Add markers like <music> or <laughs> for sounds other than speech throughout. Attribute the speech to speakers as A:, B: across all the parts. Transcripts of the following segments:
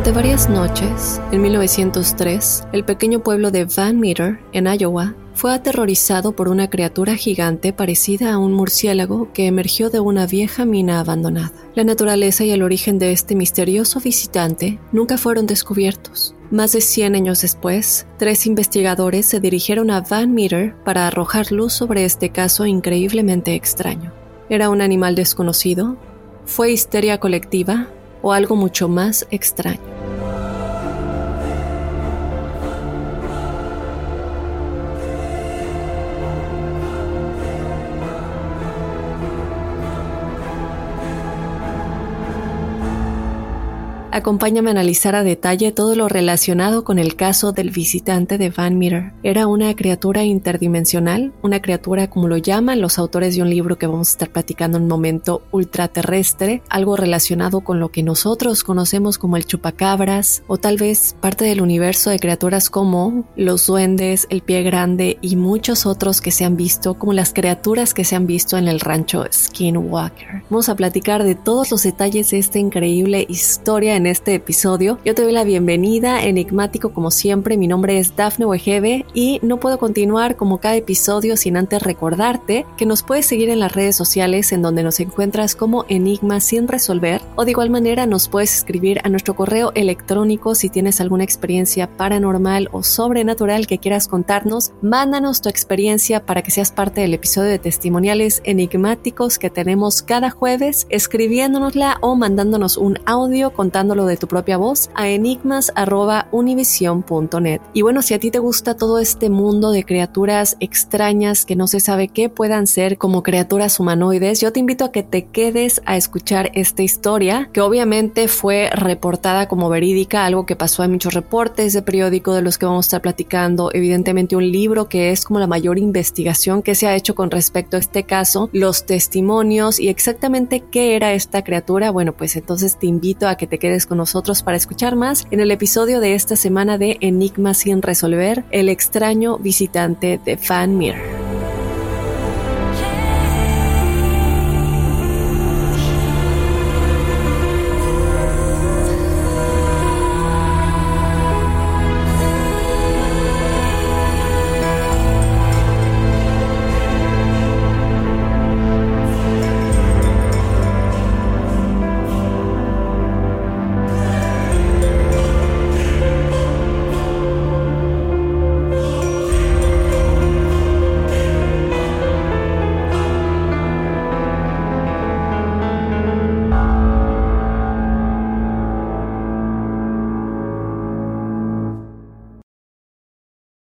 A: Durante varias noches, en 1903, el pequeño pueblo de Van Meter, en Iowa, fue aterrorizado por una criatura gigante parecida a un murciélago que emergió de una vieja mina abandonada. La naturaleza y el origen de este misterioso visitante nunca fueron descubiertos. Más de 100 años después, tres investigadores se dirigieron a Van Meter para arrojar luz sobre este caso increíblemente extraño. ¿Era un animal desconocido? ¿Fue histeria colectiva? ¿O algo mucho más extraño? Acompáñame a analizar a detalle todo lo relacionado con el caso del visitante de Van Meter. Era una criatura interdimensional, una criatura como lo llaman los autores de un libro que vamos a estar platicando en un momento ultraterrestre, algo relacionado con lo que nosotros conocemos como el chupacabras, o tal vez parte del universo de criaturas como los duendes, el pie grande y muchos otros que se han visto, como las criaturas que se han visto en el rancho Skinwalker. Vamos a platicar de todos los detalles de esta increíble historia en este episodio. Yo te doy la bienvenida, enigmático como siempre. Mi nombre es Dafne Wegebe y no puedo continuar como cada episodio sin antes recordarte que nos puedes seguir en las redes sociales en donde nos encuentras como Enigma sin resolver o de igual manera nos puedes escribir a nuestro correo electrónico si tienes alguna experiencia paranormal o sobrenatural que quieras contarnos. Mándanos tu experiencia para que seas parte del episodio de testimoniales enigmáticos que tenemos cada jueves escribiéndonosla o mandándonos un audio contando de tu propia voz a enigmas.univision.net. Y bueno, si a ti te gusta todo este mundo de criaturas extrañas que no se sabe qué puedan ser como criaturas humanoides, yo te invito a que te quedes a escuchar esta historia, que obviamente fue reportada como verídica, algo que pasó en muchos reportes de periódico de los que vamos a estar platicando, evidentemente un libro que es como la mayor investigación que se ha hecho con respecto a este caso, los testimonios y exactamente qué era esta criatura, bueno, pues entonces te invito a que te quedes con nosotros para escuchar más en el episodio de esta semana de Enigma sin resolver, el extraño visitante de Van.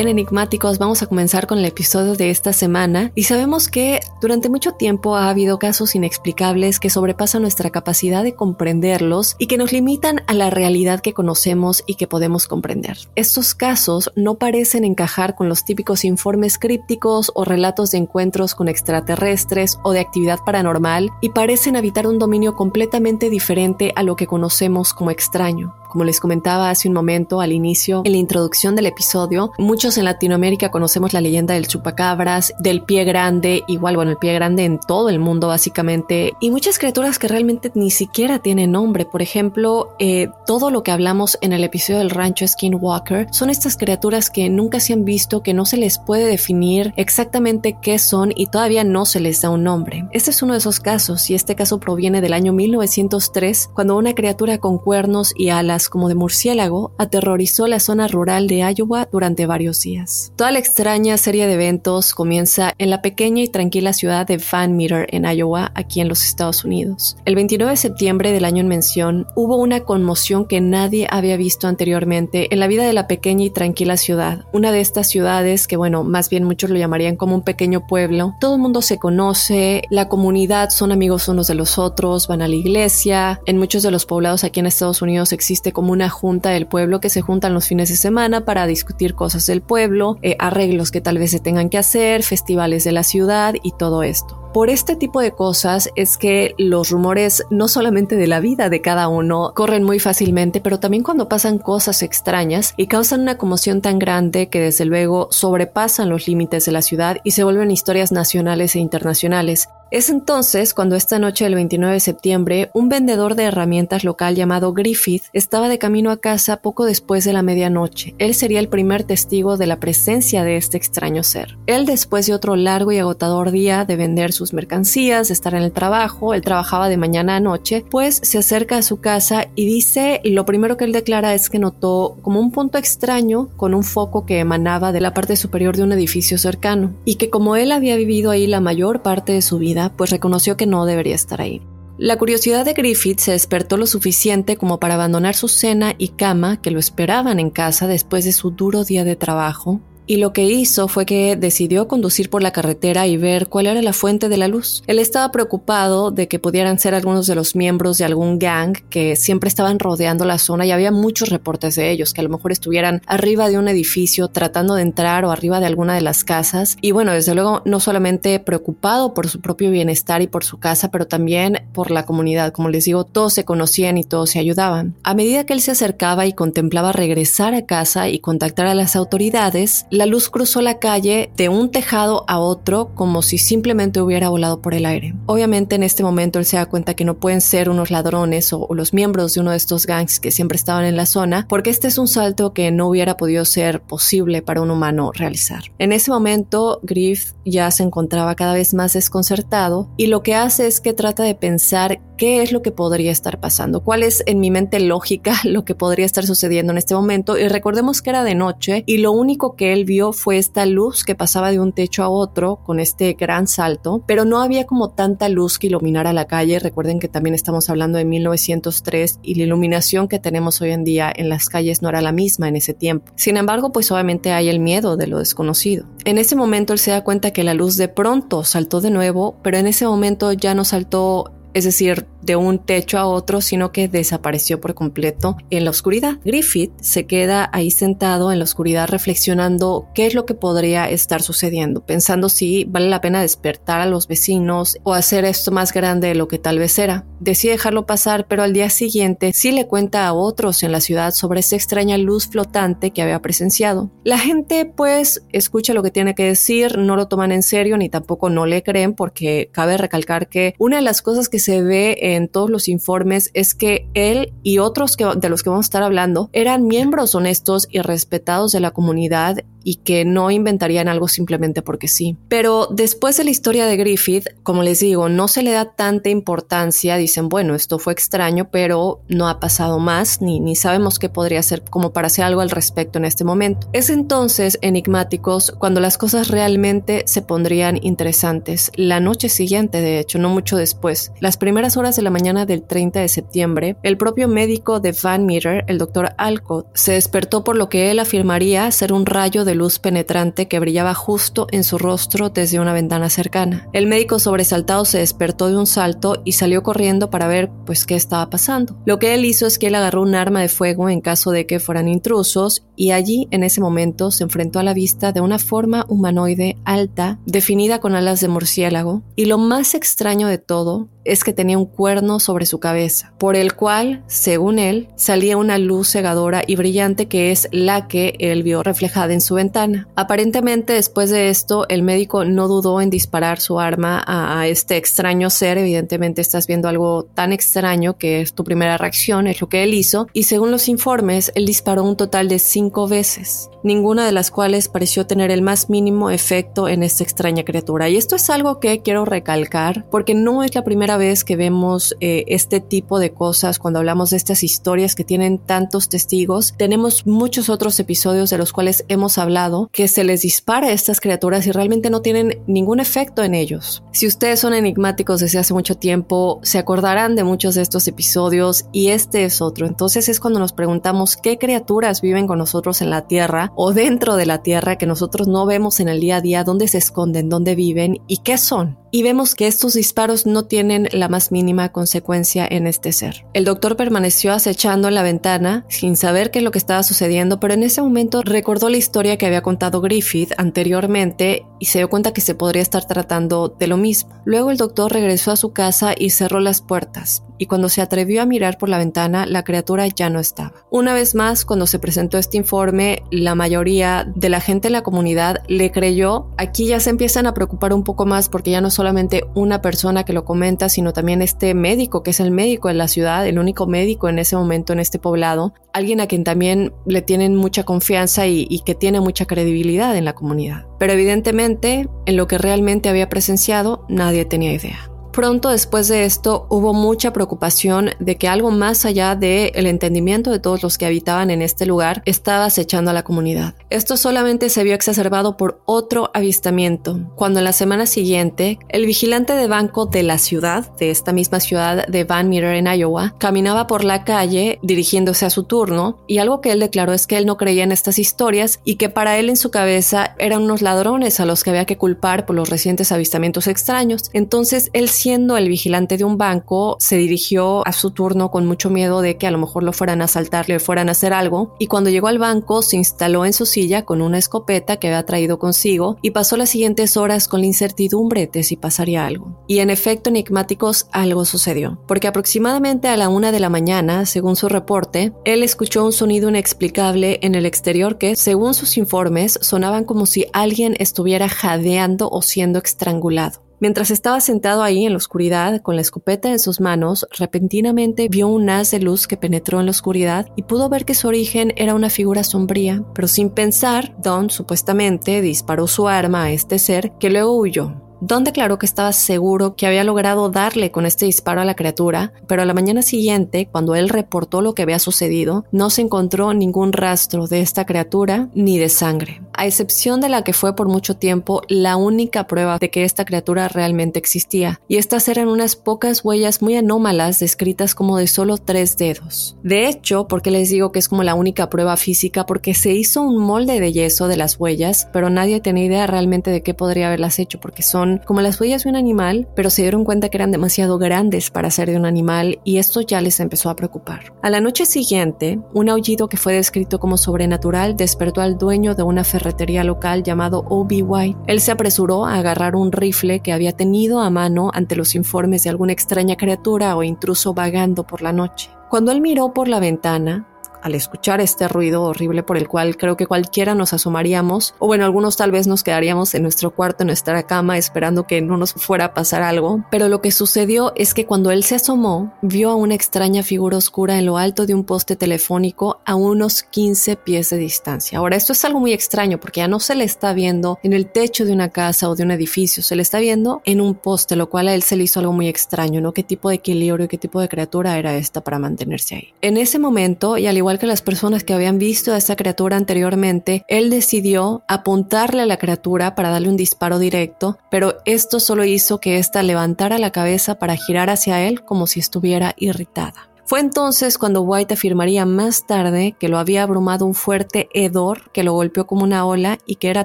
A: Bien, enigmáticos, vamos a comenzar con el episodio de esta semana y sabemos que durante mucho tiempo ha habido casos inexplicables que sobrepasan nuestra capacidad de comprenderlos y que nos limitan a la realidad que conocemos y que podemos comprender. Estos casos no parecen encajar con los típicos informes crípticos o relatos de encuentros con extraterrestres o de actividad paranormal y parecen habitar un dominio completamente diferente a lo que conocemos como extraño. Como les comentaba hace un momento al inicio, en la introducción del episodio, muchos en Latinoamérica conocemos la leyenda del chupacabras, del pie grande, igual, bueno, el pie grande en todo el mundo básicamente, y muchas criaturas que realmente ni siquiera tienen nombre. Por ejemplo, eh, todo lo que hablamos en el episodio del rancho Skinwalker son estas criaturas que nunca se han visto, que no se les puede definir exactamente qué son y todavía no se les da un nombre. Este es uno de esos casos, y este caso proviene del año 1903, cuando una criatura con cuernos y alas como de murciélago aterrorizó la zona rural de Iowa durante varios días. Toda la extraña serie de eventos comienza en la pequeña y tranquila ciudad de Van Meter en Iowa, aquí en los Estados Unidos. El 29 de septiembre del año en mención hubo una conmoción que nadie había visto anteriormente en la vida de la pequeña y tranquila ciudad, una de estas ciudades que bueno, más bien muchos lo llamarían como un pequeño pueblo. Todo el mundo se conoce, la comunidad son amigos unos de los otros, van a la iglesia. En muchos de los poblados aquí en Estados Unidos existe como una junta del pueblo que se juntan los fines de semana para discutir cosas del pueblo, eh, arreglos que tal vez se tengan que hacer, festivales de la ciudad y todo esto. Por este tipo de cosas es que los rumores no solamente de la vida de cada uno corren muy fácilmente, pero también cuando pasan cosas extrañas y causan una conmoción tan grande que desde luego sobrepasan los límites de la ciudad y se vuelven historias nacionales e internacionales. Es entonces cuando esta noche del 29 de septiembre un vendedor de herramientas local llamado Griffith estaba de camino a casa poco después de la medianoche. Él sería el primer testigo de la presencia de este extraño ser. Él después de otro largo y agotador día de vender sus mercancías, de estar en el trabajo, él trabajaba de mañana a noche, pues se acerca a su casa y dice, lo primero que él declara es que notó como un punto extraño con un foco que emanaba de la parte superior de un edificio cercano y que como él había vivido ahí la mayor parte de su vida, pues reconoció que no debería estar ahí. La curiosidad de Griffith se despertó lo suficiente como para abandonar su cena y cama que lo esperaban en casa después de su duro día de trabajo y lo que hizo fue que decidió conducir por la carretera y ver cuál era la fuente de la luz. Él estaba preocupado de que pudieran ser algunos de los miembros de algún gang que siempre estaban rodeando la zona y había muchos reportes de ellos, que a lo mejor estuvieran arriba de un edificio tratando de entrar o arriba de alguna de las casas. Y bueno, desde luego no solamente preocupado por su propio bienestar y por su casa, pero también por la comunidad. Como les digo, todos se conocían y todos se ayudaban. A medida que él se acercaba y contemplaba regresar a casa y contactar a las autoridades, la luz cruzó la calle de un tejado a otro como si simplemente hubiera volado por el aire. Obviamente en este momento él se da cuenta que no pueden ser unos ladrones o, los miembros de uno de estos gangs que siempre estaban en la zona, porque este es un salto que no hubiera podido ser posible para un humano realizar. En ese momento Griff ya se encontraba cada vez más desconcertado y lo que hace es que trata de pensar qué es lo que podría estar pasando, cuál es en mi mente lógica <laughs> lo que podría estar sucediendo en este momento y recordemos que era de noche y lo único que él vio fue esta luz que pasaba de un techo a otro con este gran salto, pero no había como tanta luz que iluminara la calle. Recuerden que también estamos hablando de 1903 y la iluminación que tenemos hoy en día en las calles no era la misma en ese tiempo. Sin embargo, pues obviamente hay el miedo de lo desconocido. En ese momento él se da cuenta que la luz de pronto saltó de nuevo, pero en ese momento ya no saltó es decir, de un techo a otro, sino que desapareció por completo en la oscuridad. Griffith se queda ahí sentado en la oscuridad reflexionando qué es lo que podría estar sucediendo, pensando si vale la pena despertar a los vecinos o hacer esto más grande de lo que tal vez era. Decide dejarlo pasar, pero al día siguiente sí le cuenta a otros en la ciudad sobre esa extraña luz flotante que había presenciado. La gente pues escucha lo que tiene que decir, no lo toman en serio ni tampoco no le creen porque cabe recalcar que una de las cosas que se ve todos los informes es que él y otros que, de los que vamos a estar hablando eran miembros honestos y respetados de la comunidad y que no inventarían algo simplemente porque sí. Pero después de la historia de Griffith, como les digo, no se le da tanta importancia, dicen, bueno, esto fue extraño, pero no ha pasado más, ni, ni sabemos qué podría ser como para hacer algo al respecto en este momento. Es entonces, enigmáticos, cuando las cosas realmente se pondrían interesantes. La noche siguiente, de hecho, no mucho después, las primeras horas de la mañana del 30 de septiembre, el propio médico de Van Meter, el doctor Alcott, se despertó por lo que él afirmaría ser un rayo de luz penetrante que brillaba justo en su rostro desde una ventana cercana. El médico sobresaltado se despertó de un salto y salió corriendo para ver pues qué estaba pasando. Lo que él hizo es que él agarró un arma de fuego en caso de que fueran intrusos y allí en ese momento se enfrentó a la vista de una forma humanoide alta, definida con alas de murciélago, y lo más extraño de todo es que tenía un cuerno sobre su cabeza, por el cual, según él, salía una luz cegadora y brillante que es la que él vio reflejada en su ventana. Aparentemente, después de esto, el médico no dudó en disparar su arma a, este extraño ser. Evidentemente, estás viendo algo tan extraño que es tu primera reacción, es lo que él hizo, y según los informes, él disparó un total de cinco veces, ninguna de las cuales pareció tener el más mínimo efecto en esta extraña criatura. Y esto es algo que quiero recalcar porque no es la primera vez que vemos eh, este tipo de cosas cuando hablamos de estas historias que tienen tantos testigos. Tenemos muchos otros episodios de los cuales hemos hablado que se les dispara a estas criaturas y realmente no tienen ningún efecto en ellos. Si ustedes son enigmáticos desde hace mucho tiempo, se acordarán de muchos de estos episodios y este es otro. Entonces es cuando nos preguntamos qué criaturas viven con nosotros en la Tierra o dentro de la Tierra que nosotros no vemos en el día a día, dónde se esconden, dónde viven y qué son y vemos que estos disparos no tienen la más mínima consecuencia en este ser. El doctor permaneció acechando en la ventana sin saber qué es lo que estaba sucediendo, pero en ese momento recordó la historia que había contado Griffith anteriormente y se dio cuenta que se podría estar tratando de lo mismo. Luego el doctor regresó a su casa y cerró las puertas, y cuando se atrevió a mirar por la ventana, la criatura ya no estaba. Una vez más, cuando se presentó este informe, la mayoría de la gente en la comunidad le creyó. Aquí ya se empiezan a preocupar un poco más porque ya no solamente una persona que lo comenta, sino también este médico, que es el médico de la ciudad, el único médico en ese momento en este poblado, alguien a quien también le tienen mucha confianza y, y que tiene mucha credibilidad en la comunidad. Pero evidentemente, en lo que realmente había presenciado, nadie tenía idea. Pronto después de esto hubo mucha preocupación de que algo más allá del el entendimiento de todos los que habitaban en este lugar estaba acechando a la comunidad. Esto solamente se vio exacerbado por otro avistamiento, cuando en la semana siguiente el vigilante de banco de la ciudad, de esta misma ciudad de Van Meter en Iowa, caminaba por la calle dirigiéndose a su turno y algo que él declaró es que él no creía en estas historias y que para él en su cabeza eran unos ladrones a los que había que culpar por los recientes avistamientos extraños. Entonces él siendo el vigilante de un banco, se dirigió a su turno con mucho miedo de que a lo mejor lo fueran a asaltar, le fueran a hacer algo, y cuando llegó al banco se instaló en su silla con una escopeta que había traído consigo y pasó las siguientes horas con la incertidumbre de si pasaría algo. Y en efecto, enigmáticos, algo sucedió, porque aproximadamente a la una de la mañana, según su reporte, él escuchó un sonido inexplicable en el exterior que, según sus informes, sonaban como si alguien estuviera jadeando o siendo estrangulado. Mientras estaba sentado ahí en la oscuridad con la escopeta en sus manos, repentinamente vio un haz de luz que penetró en la oscuridad y pudo ver que su origen era una figura sombría, pero sin pensar, Don supuestamente disparó su arma a este ser que luego huyó. Don declaró que estaba seguro que había logrado darle con este disparo a la criatura, pero a la mañana siguiente, cuando él reportó lo que había sucedido, no se encontró ningún rastro de esta criatura ni de sangre, a excepción de la que fue por mucho tiempo la única prueba de que esta criatura realmente existía, y estas eran unas pocas huellas muy anómalas descritas como de solo tres dedos. De hecho, porque les digo que es como la única prueba física? Porque se hizo un molde de yeso de las huellas, pero nadie tenía idea realmente de qué podría haberlas hecho, porque son como las huellas de un animal, pero se dieron cuenta que eran demasiado grandes para ser de un animal y esto ya les empezó a preocupar. A la noche siguiente, un aullido que fue descrito como sobrenatural despertó al dueño de una ferretería local llamado O.B. White. Él se apresuró a agarrar un rifle que había tenido a mano ante los informes de alguna extraña criatura o intruso vagando por la noche. Cuando él miró por la ventana, al escuchar este ruido horrible por el cual creo que cualquiera nos asomaríamos, o bueno, algunos tal vez nos quedaríamos en nuestro cuarto, en nuestra cama, esperando que no nos fuera a pasar algo, pero lo que sucedió es que cuando él se asomó, vio a una extraña figura oscura en lo alto de un poste telefónico a unos 15 pies de distancia. Ahora, esto es algo muy extraño porque ya no se le está viendo en el techo de una casa o de un edificio, se le está viendo en un poste, lo cual a él se le hizo algo muy extraño, ¿no? ¿Qué tipo de equilibrio qué tipo de criatura era esta para mantenerse ahí? En ese momento, y al igual que las personas que habían visto a esa criatura anteriormente, él decidió apuntarle a la criatura para darle un disparo directo, pero esto solo hizo que ésta levantara la cabeza para girar hacia él como si estuviera irritada. Fue entonces cuando White afirmaría más tarde que lo había abrumado un fuerte hedor que lo golpeó como una ola y que era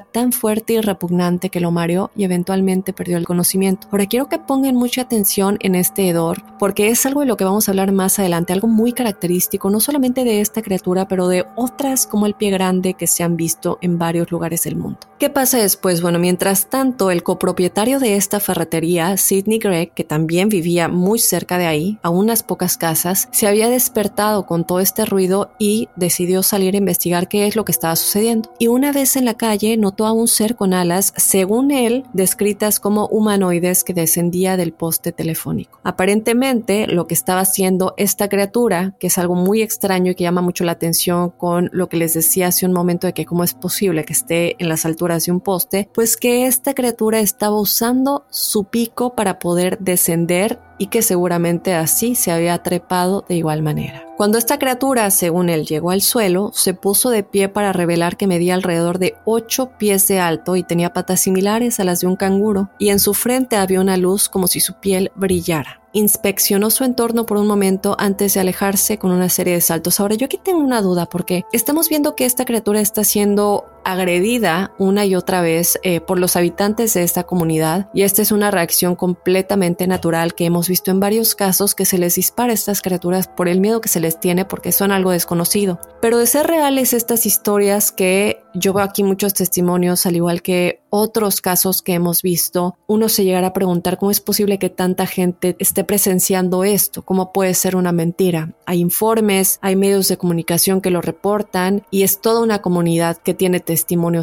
A: tan fuerte y repugnante que lo mareó y eventualmente perdió el conocimiento. Ahora quiero que pongan mucha atención en este hedor porque es algo de lo que vamos a hablar más adelante, algo muy característico no solamente de esta criatura pero de otras como el pie grande que se han visto en varios lugares del mundo. ¿Qué pasa después? Bueno, mientras tanto el copropietario de esta ferretería, Sidney Gregg, que también vivía muy cerca de ahí, a unas pocas casas, se había despertado con todo este ruido y decidió salir a investigar qué es lo que estaba sucediendo. Y una vez en la calle notó a un ser con alas, según él, descritas como humanoides que descendía del poste telefónico. Aparentemente, lo que estaba haciendo esta criatura, que es algo muy extraño y que llama mucho la atención con lo que les decía hace un momento de que cómo es posible que esté en las alturas de un poste, pues que esta criatura estaba usando su pico para poder descender y que seguramente así se había trepado de igual manera. Cuando esta criatura, según él, llegó al suelo, se puso de pie para revelar que medía alrededor de 8 pies de alto y tenía patas similares a las de un canguro, y en su frente había una luz como si su piel brillara inspeccionó su entorno por un momento antes de alejarse con una serie de saltos. Ahora, yo aquí tengo una duda porque estamos viendo que esta criatura está siendo agredida una y otra vez eh, por los habitantes de esta comunidad y esta es una reacción completamente natural que hemos visto en varios casos que se les dispara a estas criaturas por el miedo que se les tiene porque son algo desconocido. Pero de ser reales estas historias que yo veo aquí muchos testimonios al igual que otros casos que hemos visto, uno se llegará a preguntar cómo es posible que tanta gente esté presenciando esto, cómo puede ser una mentira. Hay informes, hay medios de comunicación que lo reportan y es toda una comunidad que tiene testimonios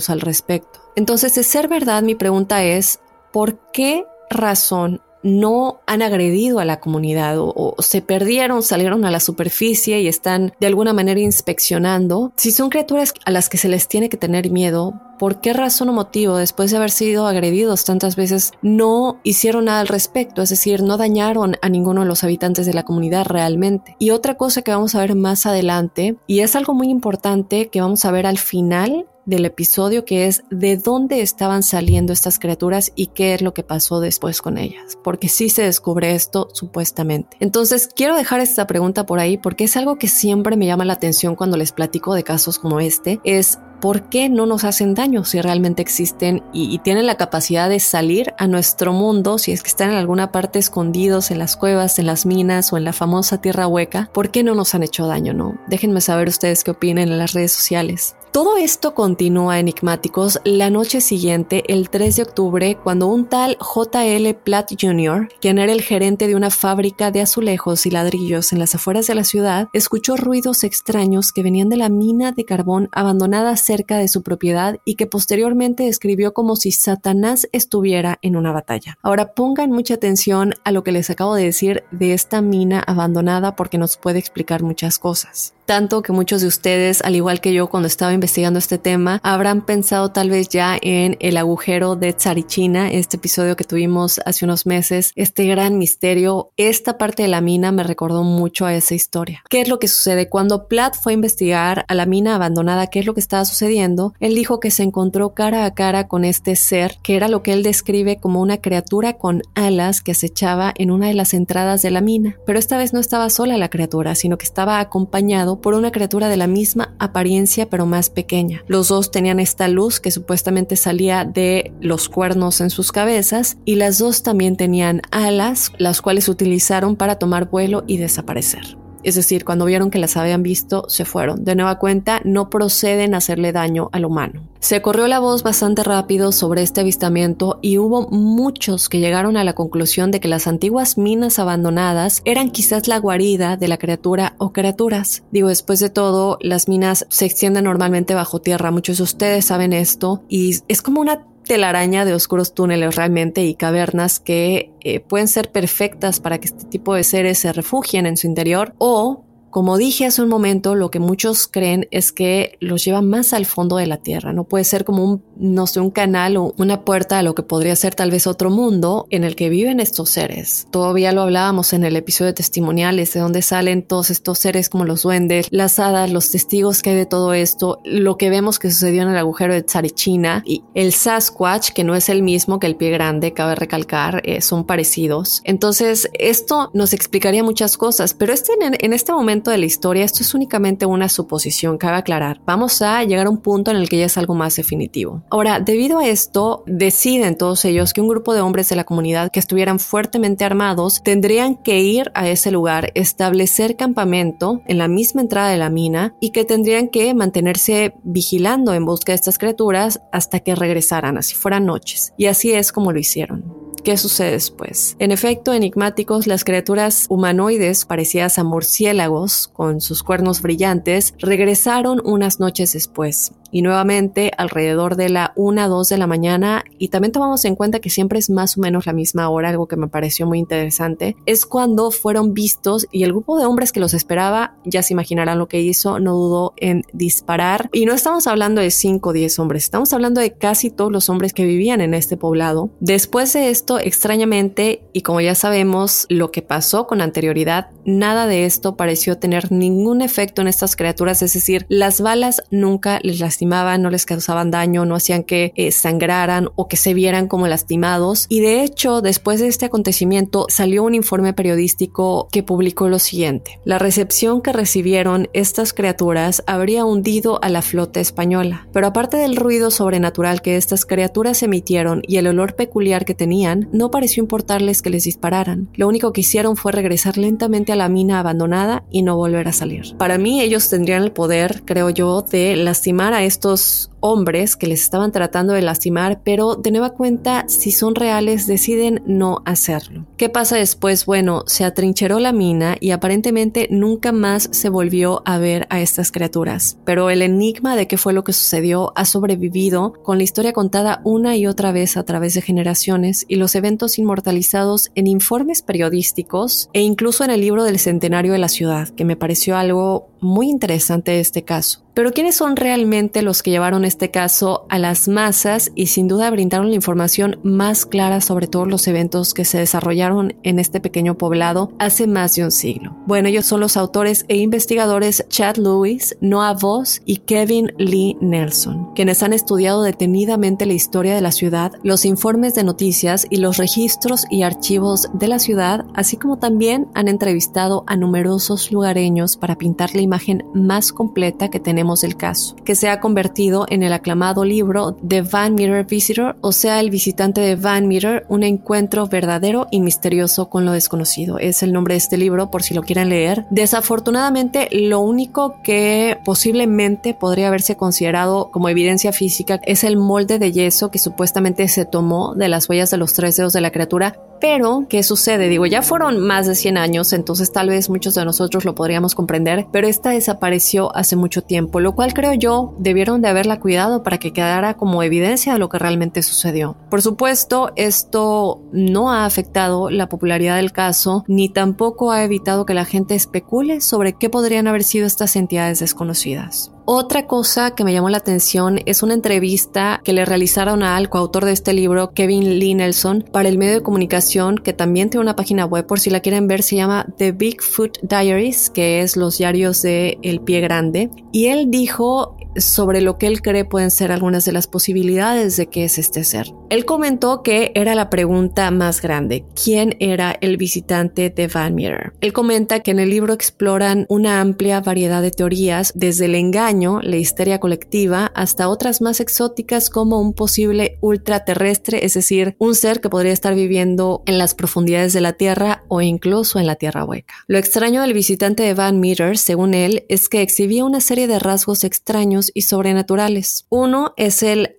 A: al respecto. Entonces, de ser verdad, mi pregunta es, ¿por qué razón no han agredido a la comunidad o, se perdieron, salieron a la superficie y están de alguna manera inspeccionando. Si son criaturas a las que se les tiene que tener miedo, ¿por qué razón o motivo, después de haber sido agredidos tantas veces, no hicieron nada al respecto? Es decir, no dañaron a ninguno de los habitantes de la comunidad realmente. Y otra cosa que vamos a ver más adelante, y es algo muy importante que vamos a ver al final del episodio que es de dónde estaban saliendo estas criaturas y qué es lo que pasó después con ellas, porque sí se descubre esto supuestamente. Entonces quiero dejar esta pregunta por ahí porque es algo que siempre me llama la atención cuando les platico de casos como este, es ¿por qué no nos hacen daño si realmente existen y, tienen la capacidad de salir a nuestro mundo si es que están en alguna parte escondidos en las cuevas, en las minas o en la famosa tierra hueca? ¿Por qué no nos han hecho daño, no? Déjenme saber ustedes qué opinan en las redes sociales. Todo esto continúa enigmáticos la noche siguiente, el 3 de octubre, cuando un tal JL Platt Jr., quien era el gerente de una fábrica de azulejos y ladrillos en las afueras de la ciudad, escuchó ruidos extraños que venían de la mina de carbón abandonada de su propiedad y que posteriormente describió como si Satanás estuviera en una batalla. Ahora pongan mucha atención a lo que les acabo de decir de esta mina abandonada porque nos puede explicar muchas cosas. Tanto que muchos de ustedes, al igual que yo cuando estaba investigando este tema, habrán pensado tal vez ya en el agujero de Tsarichina, este episodio que tuvimos hace unos meses, este gran misterio. Esta parte de la mina me recordó mucho a esa historia. ¿Qué es lo que sucede? Cuando Platt fue a investigar a la mina abandonada, qué es lo que estaba sucediendo, él dijo que se encontró cara a cara con este ser, que era lo que él describe como una criatura con alas que acechaba en una de las entradas de la mina. Pero esta vez no estaba sola la criatura, sino que estaba acompañado por una criatura de la misma apariencia pero más pequeña. Los dos tenían esta luz que supuestamente salía de los cuernos en sus cabezas y las dos también tenían alas, las cuales utilizaron para tomar vuelo y desaparecer. Es decir, cuando vieron que las habían visto, se fueron. De nueva cuenta, no proceden a hacerle daño al humano. Se corrió la voz bastante rápido sobre este avistamiento y hubo muchos que llegaron a la conclusión de que las antiguas minas abandonadas eran quizás la guarida de la criatura o criaturas. Digo, después de todo, las minas se extienden normalmente bajo tierra. Muchos de ustedes saben esto y es como una telaraña de oscuros túneles realmente y cavernas que eh, pueden ser perfectas para que este tipo de seres se refugien en su interior o como dije hace un momento, lo que muchos creen es que los lleva más al fondo de la Tierra. No puede ser como un, no sé, un canal o una puerta a lo que podría ser tal vez otro mundo en el que viven estos seres. Todavía lo hablábamos en el episodio de testimoniales, de donde salen todos estos seres como los duendes, las hadas, los testigos que hay de todo esto, lo que vemos que sucedió en el agujero de Tsarichina y el Sasquatch, que no es el mismo que el pie grande, cabe recalcar, eh, son parecidos. Entonces, esto nos explicaría muchas cosas, pero este, en, en este momento de la historia, esto es únicamente una suposición, cabe aclarar. Vamos a llegar a un punto en el que ya es algo más definitivo. Ahora, debido a esto, deciden todos ellos que un grupo de hombres de la comunidad que estuvieran fuertemente armados tendrían que ir a ese lugar, establecer campamento en la misma entrada de la mina y que tendrían que mantenerse vigilando en busca de estas criaturas hasta que regresaran, así fueran noches. Y así es como lo hicieron. ¿Qué sucede después? En efecto, enigmáticos, las criaturas humanoides parecidas a murciélagos con sus cuernos brillantes regresaron unas noches después y nuevamente alrededor de la 1 2 de la mañana y también tomamos en cuenta que siempre es más o menos la misma hora, algo que me pareció muy interesante, es cuando fueron vistos y el grupo de hombres que los esperaba, ya se imaginarán lo que hizo, no dudó en disparar y no estamos hablando de 5 o 10 hombres, estamos hablando de casi todos los hombres que vivían en este poblado. Después de esto, extrañamente, y como ya sabemos lo que pasó con anterioridad, nada de esto pareció tener ningún efecto en estas criaturas, es decir, las balas nunca les lastimaron no les causaban daño, no hacían que eh, sangraran o que se vieran como lastimados. Y de hecho, después de este acontecimiento, salió un informe periodístico que publicó lo siguiente. La recepción que recibieron estas criaturas habría hundido a la flota española. Pero aparte del ruido sobrenatural que estas criaturas emitieron y el olor peculiar que tenían, no pareció importarles que les dispararan. Lo único que hicieron fue regresar lentamente a la mina abandonada y no volver a salir. Para mí, ellos tendrían el poder, creo yo, de lastimar a estos hombres que les estaban tratando de lastimar, pero de nueva cuenta, si son reales, deciden no hacerlo. ¿Qué pasa después? Bueno, se atrincheró la mina y aparentemente nunca más se volvió a ver a estas criaturas. Pero el enigma de qué fue lo que sucedió ha sobrevivido con la historia contada una y otra vez a través de generaciones y los eventos inmortalizados en informes periodísticos e incluso en el libro del centenario de la ciudad, que me pareció algo muy interesante este caso. Pero ¿quiénes son realmente los que llevaron este caso a las masas y sin duda brindaron la información más clara sobre todos los eventos que se desarrollaron en este pequeño poblado hace más de un siglo? Bueno, ellos son los autores e investigadores Chad Lewis, Noah Voss y Kevin Lee Nelson, quienes han estudiado detenidamente la historia de la ciudad, los informes de noticias y los registros y archivos de la ciudad, así como también han entrevistado a numerosos lugareños para pintar la imagen más completa que tenemos el caso, que se ha convertido en el aclamado libro The Van Meter Visitor, o sea, el visitante de Van Meter, un encuentro verdadero y misterioso con lo desconocido. Es el nombre de este libro por si lo quieren leer. Desafortunadamente, lo único que posiblemente podría haberse considerado como evidencia física es el molde de yeso que supuestamente se tomó de las huellas de los tres dedos de la criatura Pero, ¿qué sucede? Digo, ya fueron más de 100 años, entonces tal vez muchos de nosotros lo podríamos comprender, pero esta desapareció hace mucho tiempo, lo cual creo yo debieron de haberla cuidado para que quedara como evidencia de lo que realmente sucedió. Por supuesto, esto no ha afectado la popularidad del caso, ni tampoco ha evitado que la gente especule sobre qué podrían haber sido estas entidades desconocidas. Otra cosa que me llamó la atención es una entrevista que le realizaron al coautor de este libro, Kevin Lee Nelson, para el medio de comunicación que también tiene una página web, por si la quieren ver, se llama The Bigfoot Diaries, que es los diarios de El Pie Grande. Y él dijo sobre lo que él cree pueden ser algunas de las posibilidades de que es este ser. Él comentó que era la pregunta más grande, ¿quién era el visitante de Van Meter? Él comenta que en el libro exploran una amplia variedad de teorías, desde el engaño, la histeria colectiva, hasta otras más exóticas como un posible ultraterrestre, es decir, un ser que podría estar viviendo en las profundidades de la Tierra o incluso en la Tierra hueca. Lo extraño del visitante de Van Meter, según él, es que exhibía una serie de rasgos extraños y sobrenaturales. Uno es el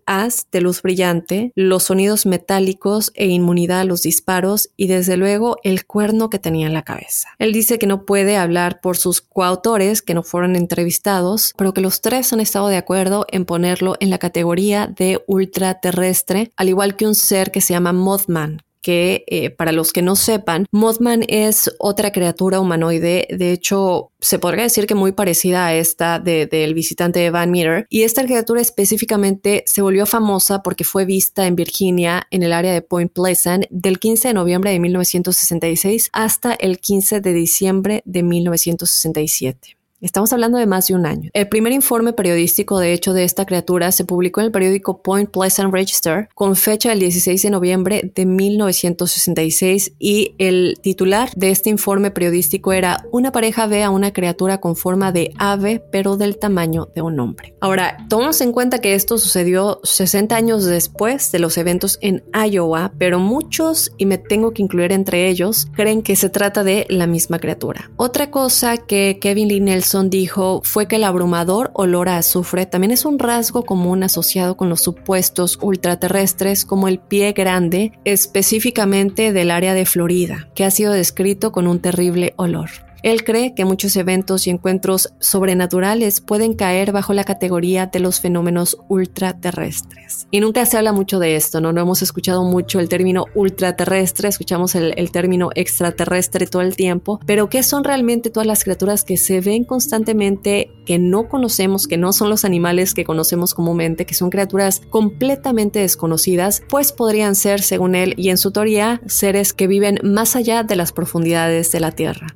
A: de luz brillante, los sonidos metálicos e inmunidad a los disparos y desde luego el cuerno que tenía en la cabeza. Él dice que no puede hablar por sus coautores que no fueron entrevistados, pero que los tres han estado de acuerdo en ponerlo en la categoría de ultraterrestre, al igual que un ser que se llama Mothman, que eh, para los que no sepan, Mothman es otra criatura humanoide, de hecho se podría decir que muy parecida a esta del visitante de Van Meter, y esta criatura específicamente se volvió famosa porque fue vista en Virginia, en el área de Point Pleasant, del 15 de noviembre de 1966 hasta el 15 de diciembre de 1967. Estamos hablando de más de un año. El primer informe periodístico, de hecho, de esta criatura se publicó en el periódico Point Pleasant Register con fecha del 16 de noviembre de 1966 y el titular de este informe periodístico era Una pareja ve a una criatura con forma de ave pero del tamaño de un hombre. Ahora, tomamos en cuenta que esto sucedió 60 años después de los eventos en Iowa, pero muchos, y me tengo que incluir entre ellos, creen que se trata de la misma criatura. Otra cosa que Kevin Lee Nelson dijo fue que el abrumador olor a azufre también es un rasgo común asociado con los supuestos ultraterrestres como el pie grande, específicamente del área de Florida, que ha sido descrito con un terrible olor. Él cree que muchos eventos y encuentros sobrenaturales pueden caer bajo la categoría de los fenómenos ultraterrestres. Y nunca se habla mucho de esto, ¿no? No hemos escuchado mucho el término ultraterrestre, escuchamos el, término extraterrestre todo el tiempo, pero ¿qué son realmente todas las criaturas que se ven constantemente, que no conocemos, que no son los animales que conocemos comúnmente, que son criaturas completamente desconocidas? Pues podrían ser, según él y en su teoría, seres que viven más allá de las profundidades de la Tierra.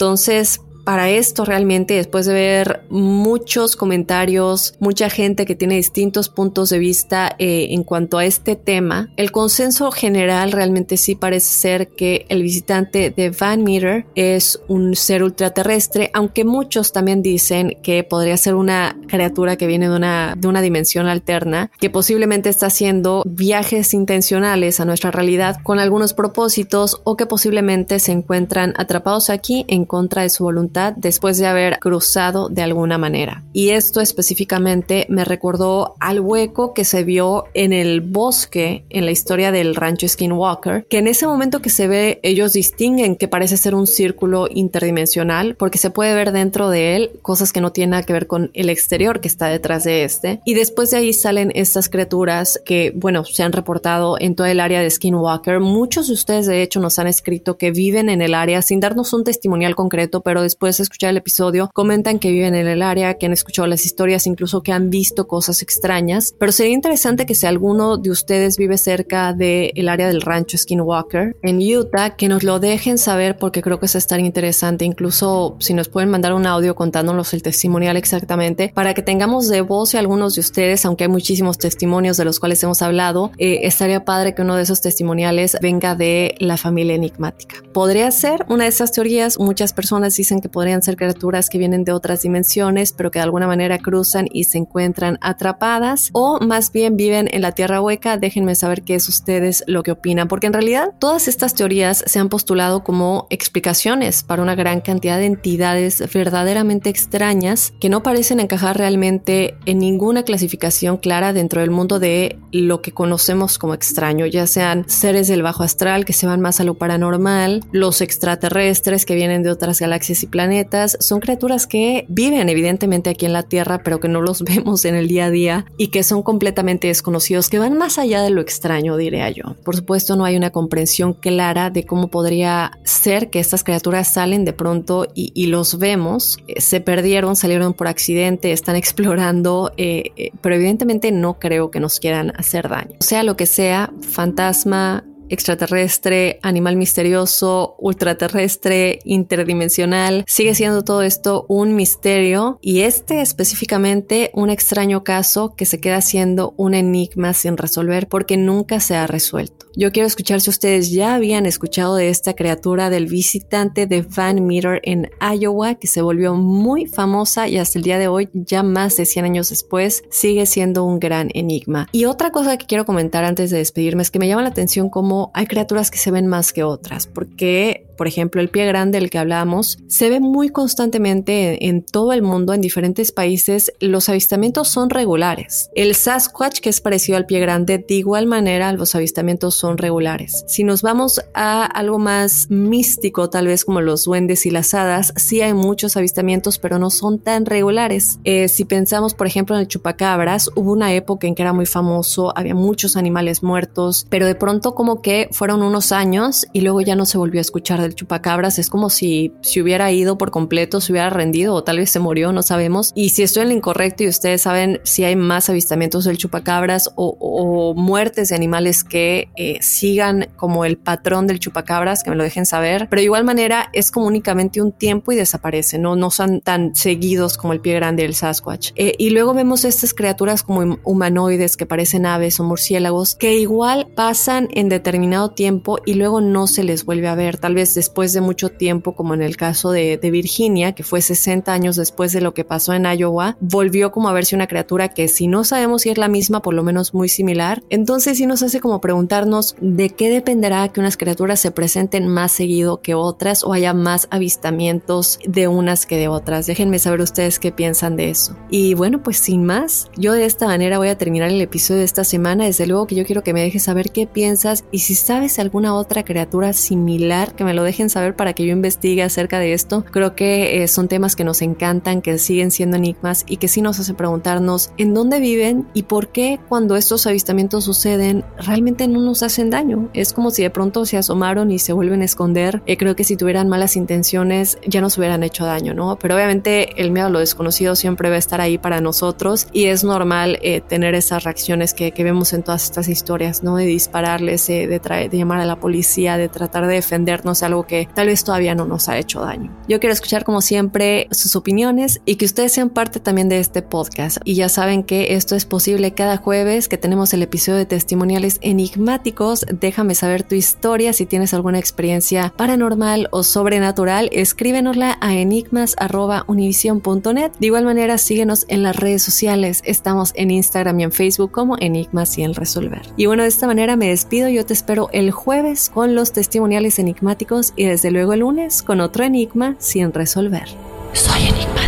A: Entonces, para esto realmente, después de ver muchos comentarios, mucha gente que tiene distintos puntos de vista eh, en cuanto a este tema, el consenso general realmente sí parece ser que el visitante de Van Meter es un ser ultraterrestre, aunque muchos también dicen que podría ser una criatura que viene de una, de una dimensión alterna, que posiblemente está haciendo viajes intencionales a nuestra realidad con algunos propósitos o que posiblemente se encuentran atrapados aquí en contra de su voluntad después de haber cruzado de alguna manera. Y esto específicamente me recordó al hueco que se vio en el bosque en la historia del rancho Skinwalker, que en ese momento que se ve ellos distinguen que parece ser un círculo interdimensional porque se puede ver dentro de él cosas que no tienen nada que ver con el exterior que está detrás de este. Y después de ahí salen estas criaturas que, bueno, se han reportado en todo el área de Skinwalker. Muchos de ustedes de hecho nos han escrito que viven en el área sin darnos un testimonial concreto, pero después después escuchar el episodio, comentan que viven en el área, que han escuchado las historias, incluso que han visto cosas extrañas. Pero sería interesante que si alguno de ustedes vive cerca del área del rancho Skinwalker en Utah, que nos lo dejen saber porque creo que es estar interesante. Incluso si nos pueden mandar un audio contándonos el testimonial exactamente, para que tengamos de voz y algunos de ustedes, aunque hay muchísimos testimonios de los cuales hemos hablado, eh, estaría padre que uno de esos testimoniales venga de la familia enigmática. Podría ser una de esas teorías. Muchas personas dicen que podrían ser criaturas que vienen de otras dimensiones, pero que de alguna manera cruzan y se encuentran atrapadas, o más bien viven en la Tierra hueca. Déjenme saber qué es ustedes lo que opinan, porque en realidad todas estas teorías se han postulado como explicaciones para una gran cantidad de entidades verdaderamente extrañas que no parecen encajar realmente en ninguna clasificación clara dentro del mundo de lo que conocemos como extraño, ya sean seres del bajo astral que se van más a lo paranormal, los extraterrestres que vienen de otras galaxias y planetas, son criaturas que viven evidentemente aquí en la Tierra, pero que no los <laughs> vemos en el día a día y que son completamente desconocidos, que van más allá de lo extraño, diría yo. Por supuesto, no hay una comprensión clara de cómo podría ser que estas criaturas salen de pronto y, los vemos, eh, se perdieron, salieron por accidente, están <laughs> explorando, eh, eh, pero evidentemente no creo que nos quieran hacer daño. Sea lo que sea, fantasma, extraterrestre, animal misterioso, ultraterrestre, interdimensional. Sigue siendo todo esto un misterio y este específicamente un extraño caso que se queda siendo un enigma sin resolver porque nunca se ha resuelto. Yo quiero escuchar si ustedes ya habían escuchado de esta criatura del visitante de Van Meter en Iowa que se volvió muy famosa y hasta el día de hoy, ya más de 100 años después, sigue siendo un gran enigma. Y otra cosa que quiero comentar antes de despedirme es que me llama la atención cómo hay criaturas que se ven más que otras, porque por ejemplo, el pie grande del que hablamos, se ve muy constantemente en, todo el mundo, en diferentes países, los avistamientos son regulares. El Sasquatch, que es parecido al pie grande, de igual manera los avistamientos son regulares. Si nos vamos a algo más místico, tal vez como los duendes y las hadas, sí hay muchos avistamientos, pero no son tan regulares. Eh, si pensamos, por ejemplo, en el chupacabras, hubo una época en que era muy famoso, había muchos animales muertos, pero de pronto como que fueron unos años y luego ya no se volvió a escuchar chupacabras es como si se hubiera ido por completo, se hubiera rendido o tal vez se murió, no sabemos. Y si estoy en lo incorrecto y ustedes saben si hay más avistamientos del chupacabras o, muertes de animales que eh, sigan como el patrón del chupacabras, que me lo dejen saber. Pero de igual manera es como únicamente un tiempo y desaparece, no, no son tan seguidos como el pie grande del Sasquatch. Eh, y luego vemos estas criaturas como humanoides que parecen aves o murciélagos que igual pasan en determinado tiempo y luego no se les vuelve a ver. Tal vez después de mucho tiempo, como en el caso de, Virginia, que fue 60 años después de lo que pasó en Iowa, volvió como a verse una criatura que si no sabemos si es la misma, por lo menos muy similar. Entonces sí nos hace como preguntarnos de qué dependerá que unas criaturas se presenten más seguido que otras o haya más avistamientos de unas que de otras. Déjenme saber ustedes qué piensan de eso. Y bueno, pues sin más, yo de esta manera voy a terminar el episodio de esta semana. Desde luego que yo quiero que me dejes saber qué piensas y si sabes alguna otra criatura similar que me lo dejen saber para que yo investigue acerca de esto. Creo que eh, son temas que nos encantan, que siguen siendo enigmas y que sí nos hace preguntarnos en dónde viven y por qué cuando estos avistamientos suceden realmente no nos hacen daño. Es como si de pronto se asomaron y se vuelven a esconder. Eh, creo que si tuvieran malas intenciones ya nos hubieran hecho daño, ¿no? Pero obviamente el miedo a lo desconocido siempre va a estar ahí para nosotros y es normal eh, tener esas reacciones que, que, vemos en todas estas historias, ¿no? De dispararles, de, de llamar a la policía, de tratar de defendernos de algo que tal vez todavía no nos ha hecho daño. Yo quiero escuchar como siempre sus opiniones y que ustedes sean parte también de este podcast. Y ya saben que esto es posible cada jueves que tenemos el episodio de testimoniales enigmáticos. Déjame saber tu historia si tienes alguna experiencia paranormal o sobrenatural. Escríbenosla a enigmas.univision.net. De igual manera, síguenos en las redes sociales. Estamos en Instagram y en Facebook como Enigmas y el Resolver. Y bueno, de esta manera me despido. Yo te espero el jueves con los testimoniales enigmáticos y desde luego el lunes con otro enigma sin resolver. Soy enigmático.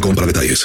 B: para detalles.